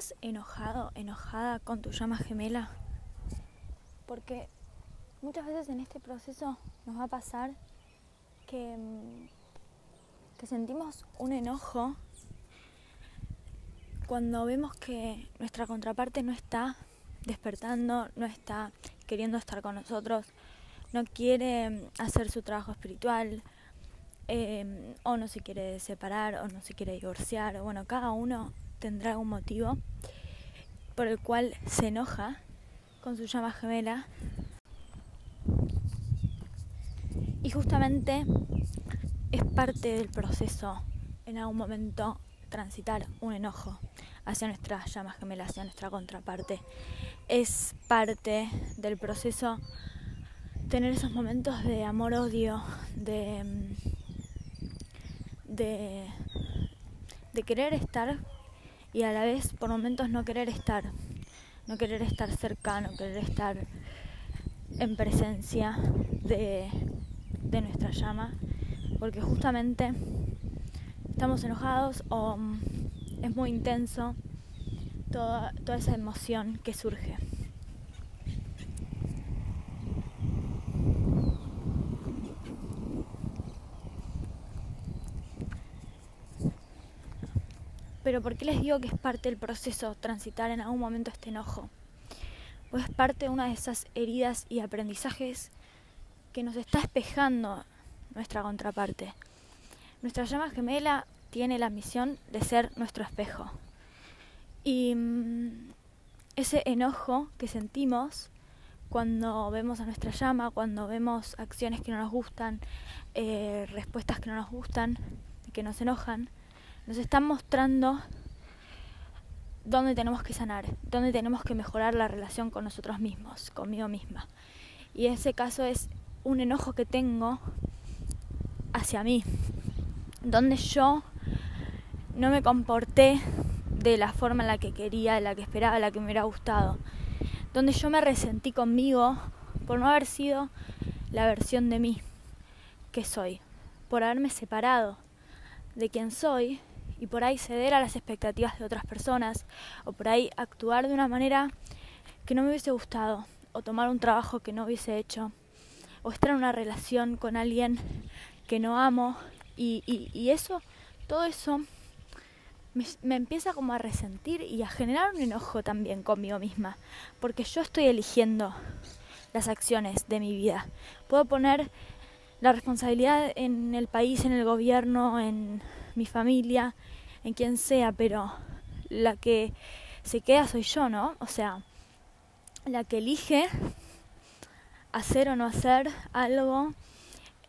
¿Estás enojado, enojada con tu llama gemela? Porque muchas veces en este proceso nos va a pasar que, mm, que sentimos un enojo cuando vemos que nuestra contraparte no está despertando, no está queriendo estar con nosotros, no quiere mm, hacer su trabajo espiritual, eh, o no se quiere separar, o no se quiere divorciar, bueno, cada uno tendrá un motivo por el cual se enoja con su llama gemela. Y justamente es parte del proceso en algún momento transitar un enojo hacia nuestra llama gemela, hacia nuestra contraparte. Es parte del proceso tener esos momentos de amor-odio, de, de, de querer estar y a la vez por momentos no querer estar, no querer estar cercano, querer estar en presencia de, de nuestra llama, porque justamente estamos enojados o mm, es muy intenso toda, toda esa emoción que surge. Pero ¿por qué les digo que es parte del proceso transitar en algún momento este enojo? Pues es parte de una de esas heridas y aprendizajes que nos está espejando nuestra contraparte. Nuestra llama gemela tiene la misión de ser nuestro espejo. Y mm, ese enojo que sentimos cuando vemos a nuestra llama, cuando vemos acciones que no nos gustan, eh, respuestas que no nos gustan, que nos enojan, nos están mostrando dónde tenemos que sanar, dónde tenemos que mejorar la relación con nosotros mismos, conmigo misma. Y ese caso es un enojo que tengo hacia mí, donde yo no me comporté de la forma en la que quería, de la que esperaba, de la que me hubiera gustado, donde yo me resentí conmigo por no haber sido la versión de mí que soy, por haberme separado de quien soy y por ahí ceder a las expectativas de otras personas o por ahí actuar de una manera que no me hubiese gustado o tomar un trabajo que no hubiese hecho o estar en una relación con alguien que no amo y, y, eso, todo eso me, me, empieza como a resentir y a generar un enojo también conmigo misma porque yo estoy eligiendo las acciones de mi vida. Puedo poner la responsabilidad en el país, en el gobierno, en mi familia, en quien sea, pero la que se queda soy yo, ¿no? O sea, la que elige hacer o no hacer algo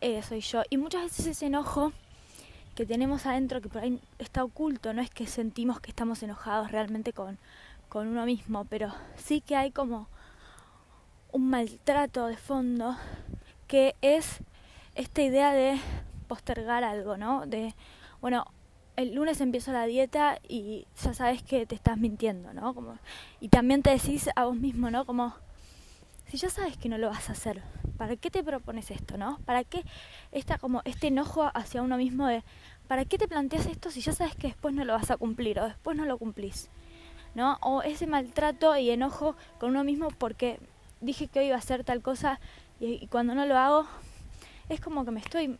eh, soy yo. Y muchas veces ese enojo que tenemos adentro, que por ahí está oculto, no es que sentimos que estamos enojados realmente con, con uno mismo, pero sí que hay como un maltrato de fondo que es esta idea de postergar algo, ¿no? De, bueno, el lunes empiezo la dieta y ya sabes que te estás mintiendo, ¿no? Como, y también te decís a vos mismo, ¿no? Como, si ya sabes que no lo vas a hacer, ¿para qué te propones esto, no? ¿Para qué esta, como este enojo hacia uno mismo de, ¿para qué te planteas esto si ya sabes que después no lo vas a cumplir o después no lo cumplís? ¿No? O ese maltrato y enojo con uno mismo porque dije que hoy iba a hacer tal cosa y, y cuando no lo hago, es como que me estoy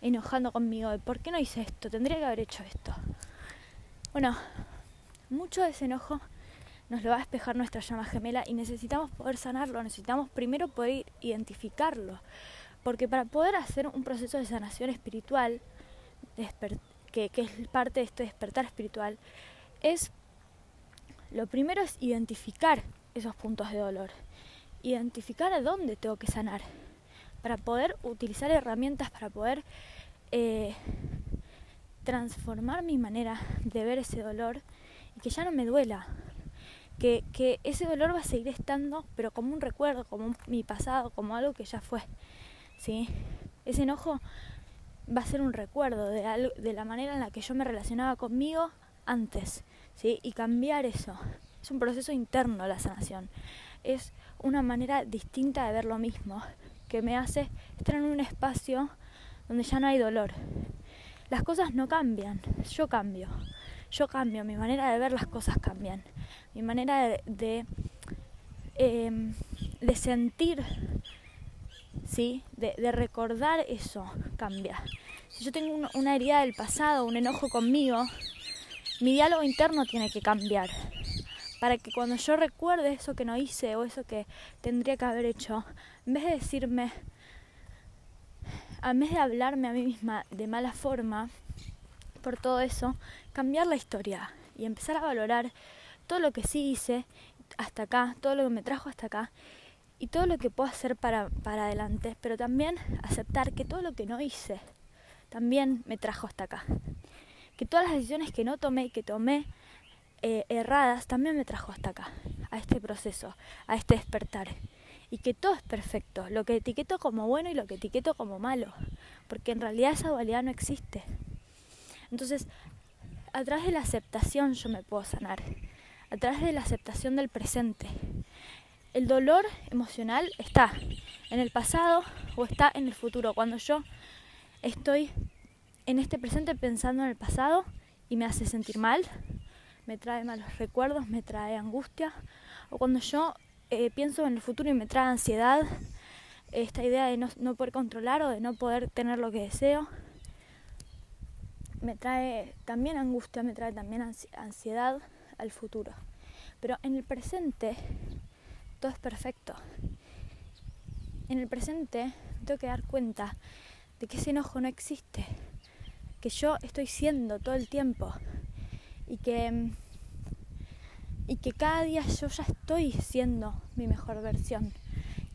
enojando conmigo de por qué no hice esto, tendría que haber hecho esto. Bueno, mucho de ese enojo nos lo va a despejar nuestra llama gemela y necesitamos poder sanarlo, necesitamos primero poder identificarlo, porque para poder hacer un proceso de sanación espiritual, que, que es parte de este despertar espiritual, es lo primero es identificar esos puntos de dolor, identificar a dónde tengo que sanar para poder utilizar herramientas para poder eh, transformar mi manera de ver ese dolor y que ya no me duela. Que, que ese dolor va a seguir estando, pero como un recuerdo, como mi pasado, como algo que ya fue. ¿sí? Ese enojo va a ser un recuerdo de, de la manera en la que yo me relacionaba conmigo antes. ¿sí? Y cambiar eso. Es un proceso interno la sanación. Es una manera distinta de ver lo mismo que me hace estar en un espacio donde ya no hay dolor. Las cosas no cambian, yo cambio. yo cambio, mi manera de ver las cosas cambian, mi manera de, de, em, sentir, ¿sí? De, recordar eso cambia. Si yo tengo una herida del pasado, un enojo conmigo, mi diálogo interno tiene que cambiar para que cuando yo recuerde eso que no hice o eso que tendría que haber hecho, en vez de decirme, en vez de hablarme a mí misma de mala forma por todo eso, cambiar la historia y empezar a valorar todo lo que sí hice hasta acá, todo lo que me trajo hasta acá y todo lo que puedo hacer para, para adelante, pero también aceptar que todo lo que no hice también me trajo hasta acá. Que todas las decisiones que no tomé y que tomé eh, erradas también me trajo hasta acá, a este proceso, a este despertar. Y que todo es perfecto, lo que etiqueto como bueno y lo que etiqueto como malo, porque en realidad esa dualidad no existe. Entonces, a través de la aceptación yo me puedo sanar, a través de la aceptación del presente. El dolor emocional está en el pasado o está en el futuro. Cuando yo estoy en este presente pensando en el pasado y me hace sentir mal, me trae malos recuerdos, me trae angustia, o cuando yo eh, pienso en el futuro y me trae ansiedad, esta idea de no, no poder controlar o de no poder tener lo que deseo, me trae también angustia, me trae también ansiedad al futuro. Pero en el presente todo es perfecto. En el presente tengo que dar cuenta de que ese enojo no existe, que yo estoy siendo todo el tiempo y que, y que cada día yo ya estoy siendo mi mejor versión.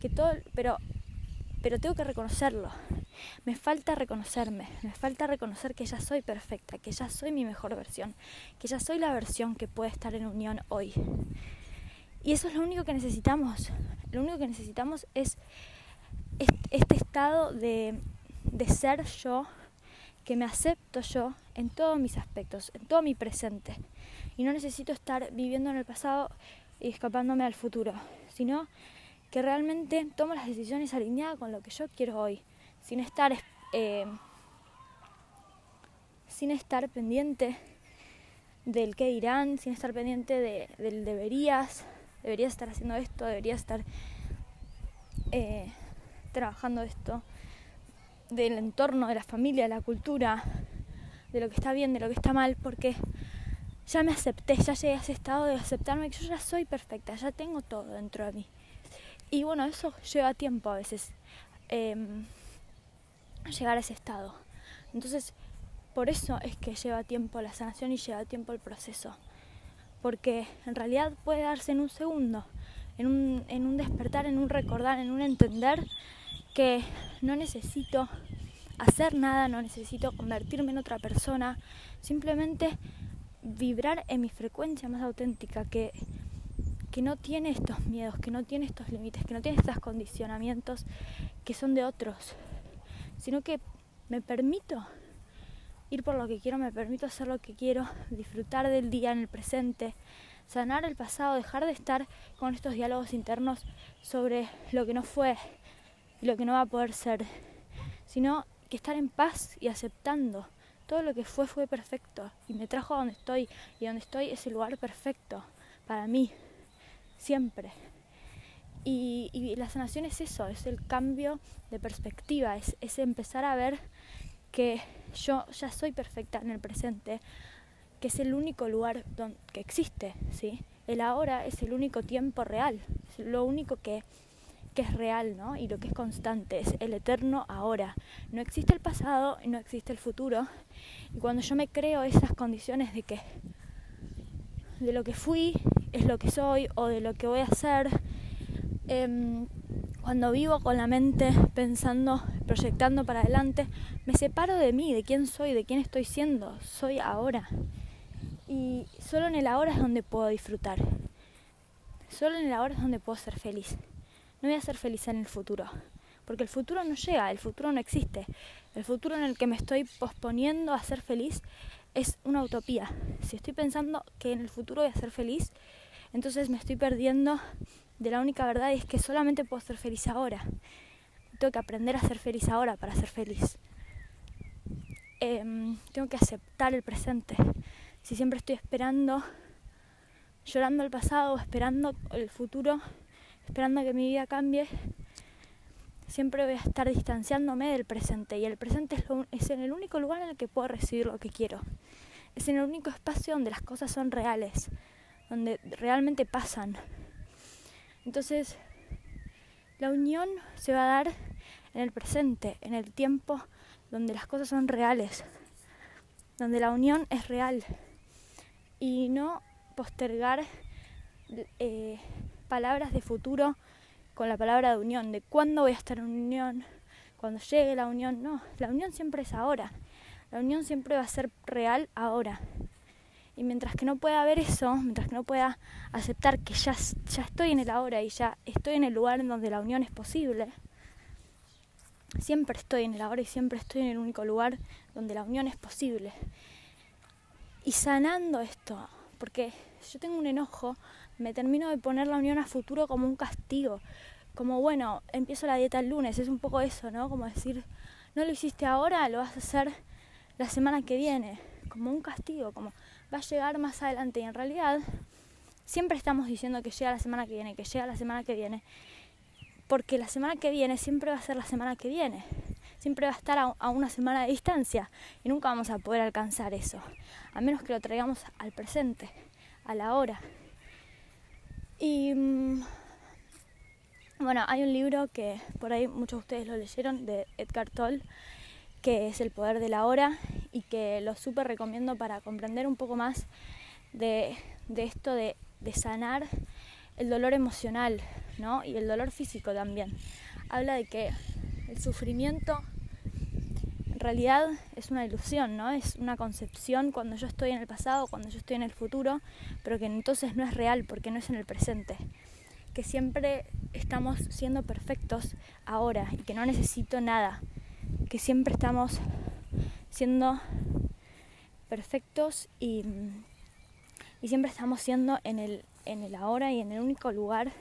Que todo, pero, pero tengo que reconocerlo. Me falta reconocerme, me falta reconocer que ya soy perfecta, que ya soy mi mejor versión, que ya soy la versión que puede estar en unión hoy. Y eso es lo único que necesitamos. Lo único que necesitamos es este estado de, de ser yo que me acepto yo en todos mis aspectos, en todo mi presente. Y no necesito estar viviendo en el pasado y escapándome al futuro, sino que realmente tomo las decisiones alineadas con lo que yo quiero hoy, sin estar, eh, sin estar pendiente del qué dirán, sin estar pendiente de, del deberías, deberías estar haciendo esto, deberías estar eh, trabajando esto del entorno, de la familia, de la cultura, de lo que está bien, de lo que está mal, porque ya me acepté, ya llegué a ese estado de aceptarme que yo ya soy perfecta, ya tengo todo dentro de mí. Y bueno, eso lleva tiempo a veces, em, llegar a ese estado. Entonces, por eso es que lleva tiempo la sanación y lleva tiempo el proceso. Porque en realidad puede darse en un segundo, en un, en un despertar, en un recordar, en un entender que no necesito hacer nada, no necesito convertirme en otra persona, simplemente vibrar en mi frecuencia más auténtica, que, que no tiene estos miedos, que no tiene estos límites, que no tiene estos condicionamientos que son de otros, sino que me permito ir por lo que quiero, me permito hacer lo que quiero, disfrutar del día en el presente, sanar el pasado, dejar de estar con estos diálogos internos sobre lo que no fue, y lo que no va a poder ser, sino que estar en paz y aceptando. Todo lo que fue fue perfecto y me trajo a donde estoy y donde estoy es el lugar perfecto para mí, siempre. Y, la sanación es eso, es el cambio de perspectiva, es, empezar a ver que yo ya soy perfecta en el presente, que es el único lugar donde, que existe, ¿sí? El ahora es el único tiempo real, lo único que que es real, ¿no? Y lo que es constante, es el eterno ahora. No existe el pasado y no existe el futuro. Y cuando yo me creo esas condiciones de que de lo que fui es lo que soy o de lo que voy a hacer, em, cuando vivo con la mente pensando, proyectando para adelante, me separo de mí, de quién soy, de quién estoy siendo. Soy ahora. Y solo en el ahora es donde puedo disfrutar. Solo en el ahora es donde puedo ser feliz no voy a ser feliz en el futuro. Porque el futuro no llega, el futuro no existe. El futuro en el que me estoy posponiendo a ser feliz es una utopía. Si estoy pensando que en el futuro voy a ser feliz, entonces me estoy perdiendo de la única verdad y es que solamente puedo ser feliz ahora. Tengo que aprender a ser feliz ahora para ser feliz. Em, tengo que aceptar el presente. si siempre estoy esperando, llorando el pasado, esperando el futuro, esperando que mi vida cambie, siempre voy a estar distanciándome del presente y el presente es, en el único lugar en el que puedo recibir lo que quiero. Es en el único espacio donde las cosas son reales, donde realmente pasan. Entonces, la unión se va a dar en el presente, en el tiempo donde las cosas son reales, donde la unión es real y no postergar eh, palabras de futuro con la palabra de unión, de cuándo voy a estar en unión, cuando llegue la unión, no, la unión siempre es ahora, la unión siempre va a ser real ahora. Y mientras que no pueda haber eso, mientras que no pueda aceptar que ya, ya estoy en el ahora y ya estoy en el lugar en donde la unión es posible, siempre estoy en el ahora y siempre estoy en el único lugar donde la unión es posible. Y sanando esto, porque yo tengo un enojo, me termino de poner la unión a futuro como un castigo, como bueno, empiezo la dieta el lunes, es un poco eso, ¿no? Como decir, no lo hiciste ahora, lo vas a hacer la semana que viene, como un castigo, como va a llegar más adelante y en realidad siempre estamos diciendo que llega la semana que viene, que llega la semana que viene porque la semana que viene siempre va a ser la semana que viene, siempre va a estar a, una semana de distancia y nunca vamos a poder alcanzar eso, a menos que lo traigamos al presente, a la hora. Y mm, bueno, hay un libro que por ahí muchos de ustedes lo leyeron de Edgar Toll, que es El poder de la hora y que lo súper recomiendo para comprender un poco más de, esto de, de sanar el dolor emocional, ¿no? Y el dolor físico también. Habla de que el sufrimiento en realidad es una ilusión, ¿no? Es una concepción cuando yo estoy en el pasado, cuando yo estoy en el futuro, pero que entonces no es real porque no es en el presente. Que siempre estamos siendo perfectos ahora y que no necesito nada. Que siempre estamos siendo perfectos y, y siempre estamos siendo en el, en el ahora y en el único lugar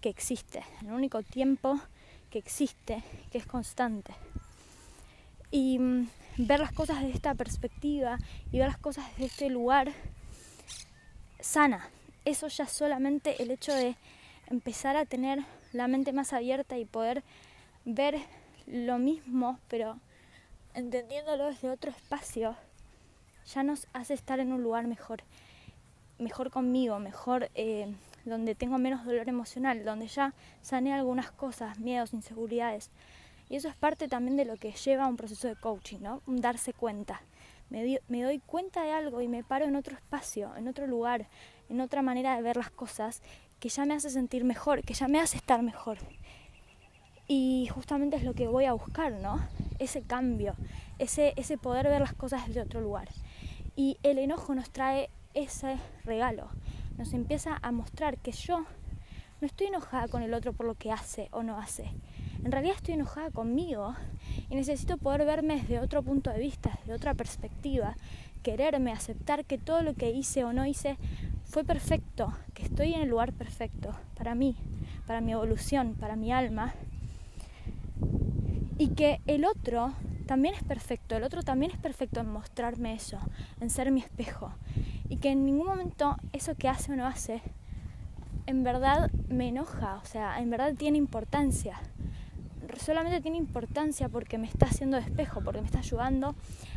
que existe, en el único tiempo que existe, que es constante. Y mm, ver las cosas desde esta perspectiva y ver las cosas desde este lugar sana. Eso ya solamente el hecho de empezar a tener la mente más abierta y poder ver lo mismo, pero entendiéndolo desde otro espacio, ya nos hace estar en un lugar mejor mejor conmigo, mejor eh, donde tengo menos dolor emocional, donde ya sané algunas cosas, miedos, inseguridades. Y eso es parte también de lo que lleva a un proceso de coaching, ¿no? Un darse cuenta. Me, doy cuenta de algo y me paro en otro espacio, en otro lugar, en otra manera de ver las cosas que ya me hace sentir mejor, que ya me hace estar mejor. Y justamente es lo que voy a buscar, ¿no? Ese cambio, ese, ese poder ver las cosas desde otro lugar. Y el enojo nos trae ese regalo. Nos empieza a mostrar que yo no estoy enojada con el otro por lo que hace o no hace. En realidad estoy enojada conmigo y necesito poder verme desde otro punto de vista, desde otra perspectiva, quererme, aceptar que todo lo que hice o no hice fue perfecto, que estoy en el lugar perfecto para mí, para mi evolución, para mi alma. Y que el otro también es perfecto, el otro también es perfecto en mostrarme eso, en ser mi espejo y que en ningún momento eso que hace o no hace en verdad me enoja, o sea, en verdad tiene importancia. Solamente tiene importancia porque me está haciendo despejo, porque me está ayudando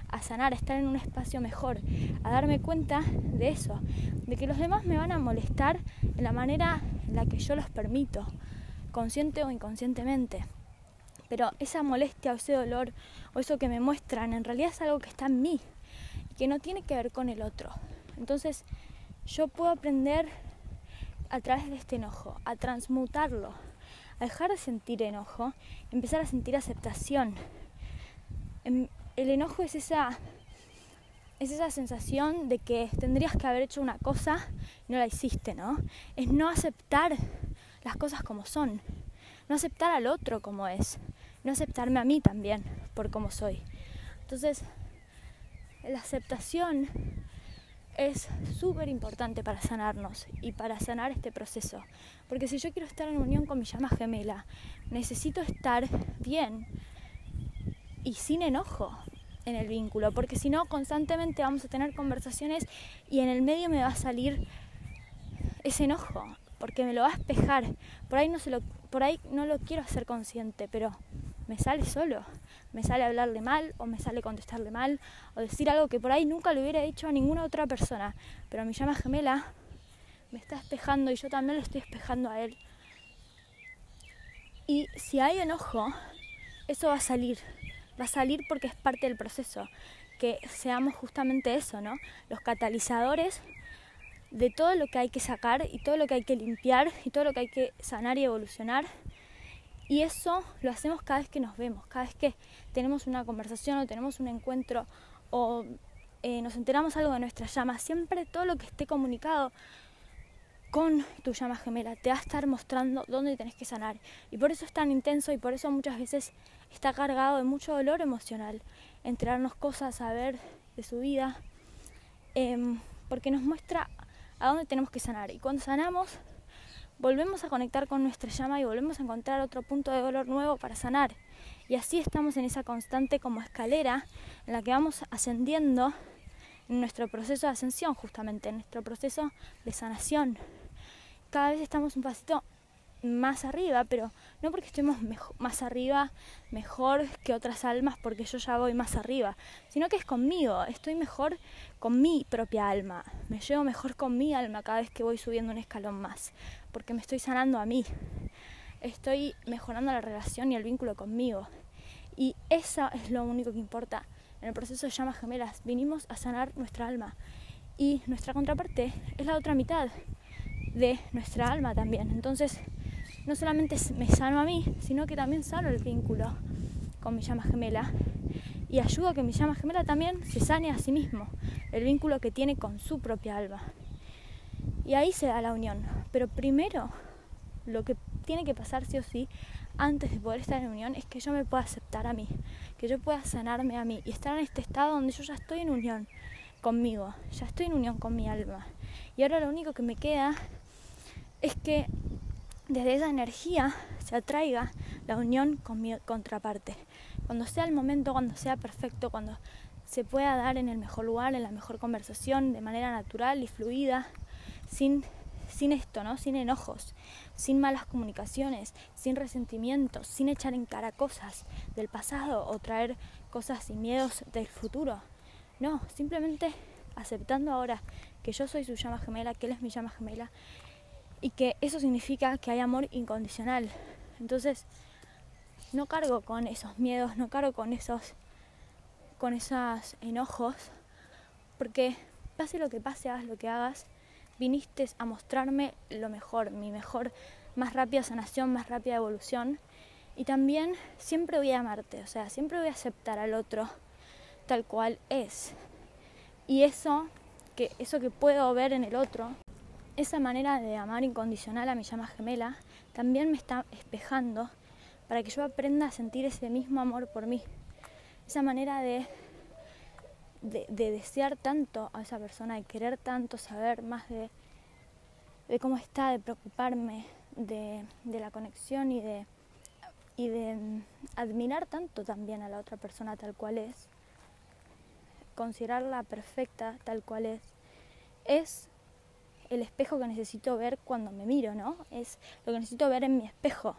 a sanar, a estar en un espacio mejor, a darme cuenta de eso, de que los demás me van a molestar en la manera en la que yo los permito, consciente o inconscientemente. Pero esa molestia o ese dolor o eso que me muestran en realidad es algo que está en mí y que no tiene que ver con el otro. Entonces yo puedo aprender a través de este enojo, a transmutarlo, dejar de sentir enojo, empezar a sentir aceptación. Em, el enojo es esa, es esa sensación de que tendrías que haber hecho una cosa y no la hiciste, ¿no? Es no aceptar las cosas como son, no aceptar al otro como es, no aceptarme a mí también por como soy. Entonces, la aceptación es súper importante para sanarnos y para sanar este proceso. Porque si yo quiero estar en unión con mi llama gemela, necesito estar bien y sin enojo. en el vínculo, porque si no, constantemente vamos a tener conversaciones y en el medio me va a salir ese enojo, porque me lo va a espejar. Por ahí no, se lo, por ahí no lo quiero hacer consciente, pero me sale solo. Me sale hablarle mal o me sale contestarle mal o decir algo que por ahí nunca le hubiera dicho a ninguna otra persona. Pero mi llama gemela me está espejando y yo también lo estoy espejando a él. Y si hay enojo, eso va a salir. Va a salir porque es parte del proceso. Que seamos justamente eso, ¿no? Los catalizadores de todo lo que hay que sacar y todo lo que hay que limpiar y todo lo que hay que sanar y evolucionar. Y eso lo hacemos cada vez que nos vemos, cada vez que tenemos una conversación o tenemos un encuentro o eh, nos enteramos algo de nuestra llama. Siempre todo lo que esté comunicado con tu llama gemela te va a estar mostrando dónde tenés que sanar. Y por eso es tan intenso y por eso muchas veces está cargado de mucho dolor emocional. Enterarnos cosas, saber de su vida, em, porque nos muestra a dónde tenemos que sanar. Y cuando sanamos, volvemos a conectar con nuestra llama y volvemos a encontrar otro punto de dolor nuevo para sanar. Y así estamos en esa constante como escalera en la que vamos ascendiendo en nuestro proceso de ascensión, justamente, en nuestro proceso de sanación. Cada vez estamos un pasito más arriba, pero no porque estemos más arriba, mejor que otras almas, porque yo ya voy más arriba, sino que es conmigo, estoy mejor con mi propia alma, me llevo mejor con mi alma cada vez que voy subiendo un escalón más, porque me estoy sanando a mí, estoy mejorando la relación y el vínculo conmigo, y eso es lo único que importa. En el proceso de llamas gemelas vinimos a sanar nuestra alma y nuestra contraparte es la otra mitad de nuestra alma también. Entonces, no solamente me sano a mí, sino que también sano el vínculo con mi llama gemela y ayudo a que mi llama gemela también se sane a sí mismo, el vínculo que tiene con su propia alma. Y ahí se da la unión. Pero primero, lo que tiene que pasar sí o sí, antes de poder estar en unión, es que yo me pueda aceptar a mí, que yo pueda sanarme a mí y estar en este estado donde yo ya estoy en unión conmigo, ya estoy en unión con mi alma. Y ahora lo único que me queda es que desde esa energía se atraiga la unión con mi contraparte. Cuando sea el momento, cuando sea perfecto, cuando se pueda dar en el mejor lugar, en la mejor conversación, de manera natural y fluida, sin, sin esto, ¿no? Sin enojos, sin malas comunicaciones, sin resentimientos, sin echar en cara cosas del pasado o traer cosas y miedos del futuro. No, simplemente aceptando ahora que yo soy su llama gemela, que él es mi llama gemela y que eso significa que hay amor incondicional. Entonces, no cargo con esos miedos, no cargo con esos con esos enojos, porque pase lo que pase, hagas lo que hagas, viniste a mostrarme lo mejor, mi mejor, más rápida sanación, más rápida evolución. Y también siempre voy a amarte, o sea, siempre voy a aceptar al otro tal cual es. Y eso que, eso que puedo ver en el otro esa manera de amar incondicional a mi llama gemela también me está espejando para que yo aprenda a sentir ese mismo amor por mí. Esa manera de, de, desear tanto a esa persona, de querer tanto saber más de, de cómo está, de preocuparme, de, de la conexión y de, y de mm, admirar tanto también a la otra persona tal cual es, considerarla perfecta tal cual es, es el espejo que necesito ver cuando me miro, ¿no? Es lo que necesito ver en mi espejo,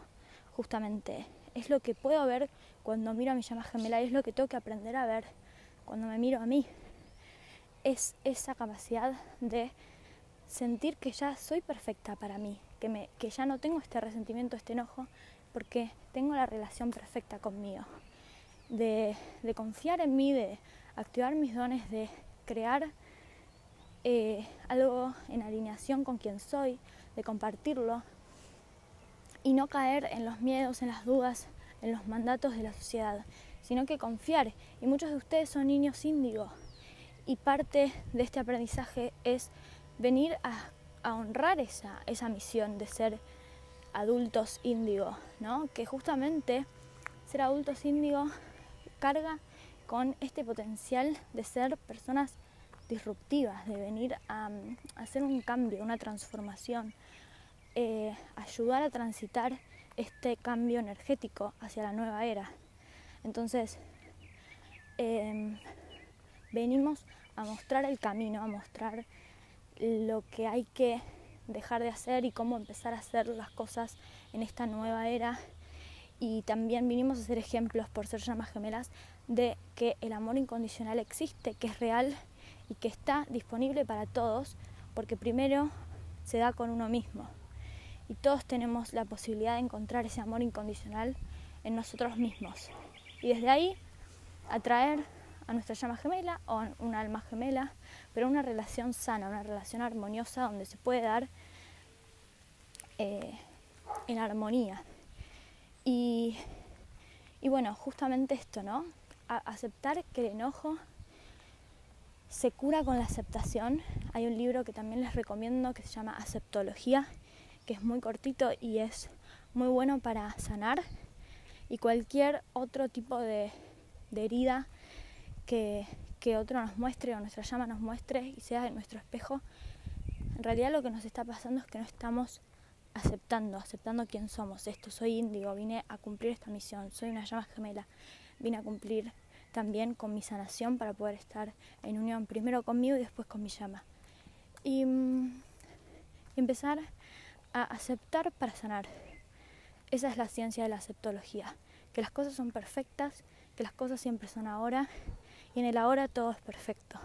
justamente. Es lo que puedo ver cuando miro a mi llama gemela es lo que tengo que aprender a ver cuando me miro a mí. Es esa capacidad de sentir que ya soy perfecta para mí, que, me, que ya no tengo este resentimiento, este enojo, porque tengo la relación perfecta conmigo. De, de confiar en mí, de activar mis dones, de crear eh, algo en alineación con quien soy, de compartirlo y no caer en los miedos, en las dudas, en los mandatos de la sociedad, sino que confiar. Y muchos de ustedes son niños índigo y parte de este aprendizaje es venir a, honrar esa, esa misión de ser adultos índigo, ¿no? que justamente ser adultos índigo carga con este potencial de ser personas disruptivas, de venir a, hacer un cambio, una transformación, eh, ayudar a transitar este cambio energético hacia la nueva era. Entonces, em, venimos a mostrar el camino, a mostrar lo que hay que dejar de hacer y cómo empezar a hacer las cosas en esta nueva era. Y también vinimos a ser ejemplos por ser llamas gemelas de que el amor incondicional existe, que es real y que está disponible para todos, porque primero se da con uno mismo. Y todos tenemos la posibilidad de encontrar ese amor incondicional en nosotros mismos. Y desde ahí atraer a nuestra llama gemela o a una alma gemela, pero una relación sana, una relación armoniosa donde se puede dar eh, en armonía. Y, y, bueno, justamente esto, ¿no? aceptar que el enojo se cura con la aceptación. Hay un libro que también les recomiendo que se llama Aceptología, que es muy cortito y es muy bueno para sanar. Y cualquier otro tipo de, de herida que, que otro nos muestre o nuestra llama nos muestre y sea de nuestro espejo, en realidad lo que nos está pasando es que no estamos aceptando, aceptando quién somos. Esto, soy índigo, vine a cumplir esta misión, soy una llama gemela, vine a cumplir también con mi sanación para poder estar en unión primero conmigo y después con mi llama. Y, mm, empezar a aceptar para sanar. Esa es la ciencia de la aceptología, que las cosas son perfectas, que las cosas siempre son ahora y en el ahora todo es perfecto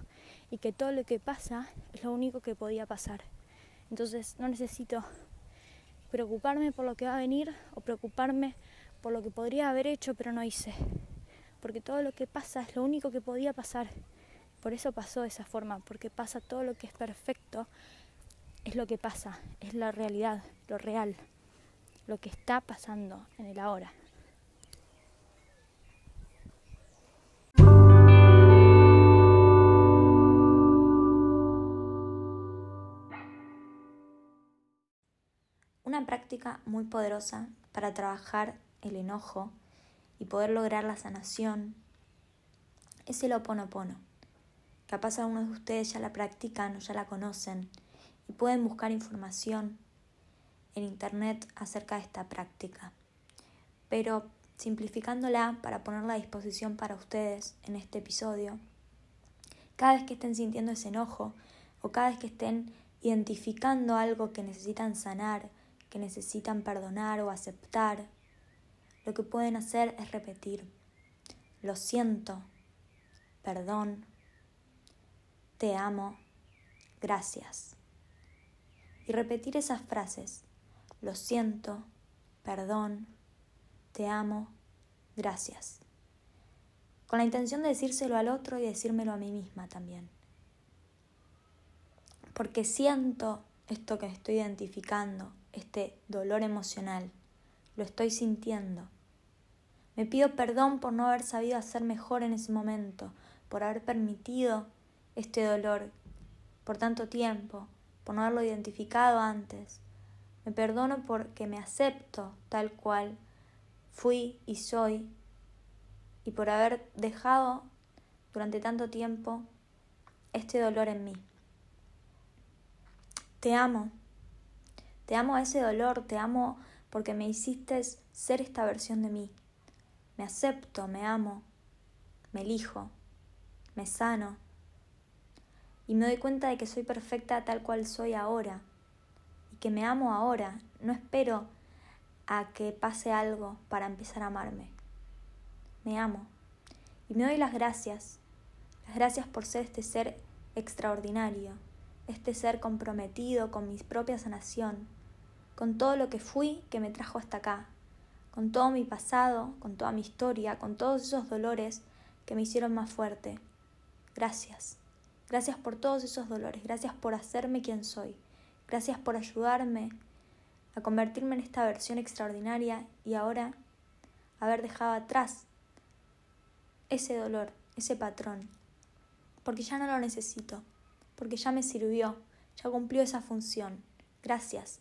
y que todo lo que pasa es lo único que podía pasar. Entonces no necesito preocuparme por lo que va a venir o preocuparme por lo que podría haber hecho pero no hice. Porque todo lo que pasa es lo único que podía pasar. Por eso pasó de esa forma, porque pasa todo lo que es perfecto, es lo que pasa, es la realidad, lo real, lo que está pasando en el ahora. Una práctica muy poderosa para trabajar el enojo y poder lograr la sanación es el oponopono. Capaz algunos de ustedes ya la practican o ya la conocen y pueden buscar información en internet acerca de esta práctica. Pero simplificándola para ponerla a disposición para ustedes en este episodio, cada vez que estén sintiendo ese enojo o cada vez que estén identificando algo que necesitan sanar que necesitan perdonar o aceptar, lo que pueden hacer es repetir, lo siento, perdón, te amo, gracias. Y repetir esas frases, lo siento, perdón, te amo, gracias. Con la intención de decírselo al otro y decírmelo a mí misma también. Porque siento esto que estoy identificando, este dolor emocional. Lo estoy sintiendo. Me pido perdón por no haber sabido hacer mejor en ese momento, por haber permitido este dolor por tanto tiempo, por no haberlo identificado antes. Me perdono porque me acepto tal cual fui y soy y por haber dejado durante tanto tiempo este dolor en mí. Te amo. Te amo ese dolor, te amo porque me hiciste ser esta versión de mí. Me acepto, me amo, me elijo, me sano. Y me doy cuenta de que soy perfecta tal cual soy ahora. Y que me amo ahora. No espero a que pase algo para empezar a amarme. Me amo. Y me doy las gracias. Las gracias por ser este ser extraordinario. Este ser comprometido con mi propia sanación con todo lo que fui que me trajo hasta acá, con todo mi pasado, con toda mi historia, con todos esos dolores que me hicieron más fuerte. Gracias. Gracias por todos esos dolores, gracias por hacerme quien soy, gracias por ayudarme a convertirme en esta versión extraordinaria y ahora haber dejado atrás ese dolor, ese patrón, porque ya no lo necesito, porque ya me sirvió, ya cumplió esa función. Gracias.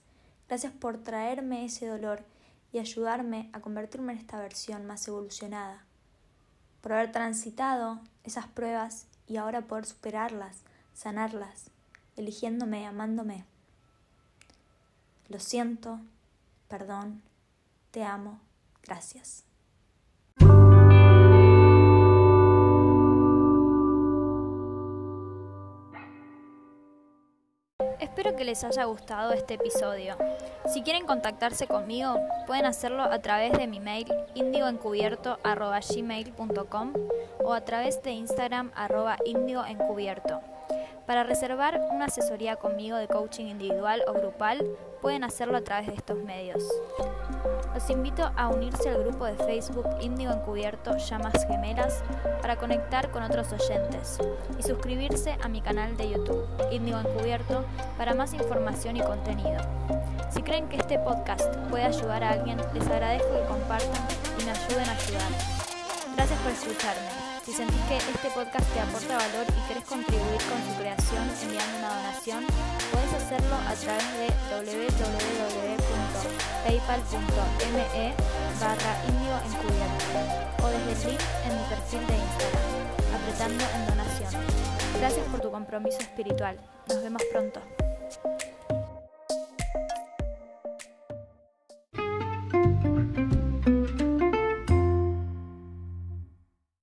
Gracias por traerme ese dolor y ayudarme a convertirme en esta versión más evolucionada. Por haber transitado esas pruebas y ahora poder superarlas, sanarlas, eligiéndome, amándome. Lo siento, perdón, te amo, gracias. Espero que les haya gustado este episodio. Si quieren contactarse conmigo, pueden hacerlo a través de mi mail indioencubierto.gmail.com o a través de Instagram arroba indioencubierto. Para reservar una asesoría conmigo de coaching individual o grupal, pueden hacerlo a través de estos medios. Los invito a unirse al grupo de Facebook Índigo Encubierto Llamas Gemelas para conectar con otros oyentes y suscribirse a mi canal de YouTube Índigo Encubierto para más información y contenido. Si creen que este podcast puede ayudar a alguien, les agradezco que compartan y me ayuden a ayudar. Gracias por escucharme. Si sentís que este podcast te aporta valor y querés contribuir con su creación enviando una donación, puedes hacerlo a través de www.paypal.me barra indio o desde el link en mi perfil de Instagram, apretando en donación. Gracias por tu compromiso espiritual. Nos vemos pronto.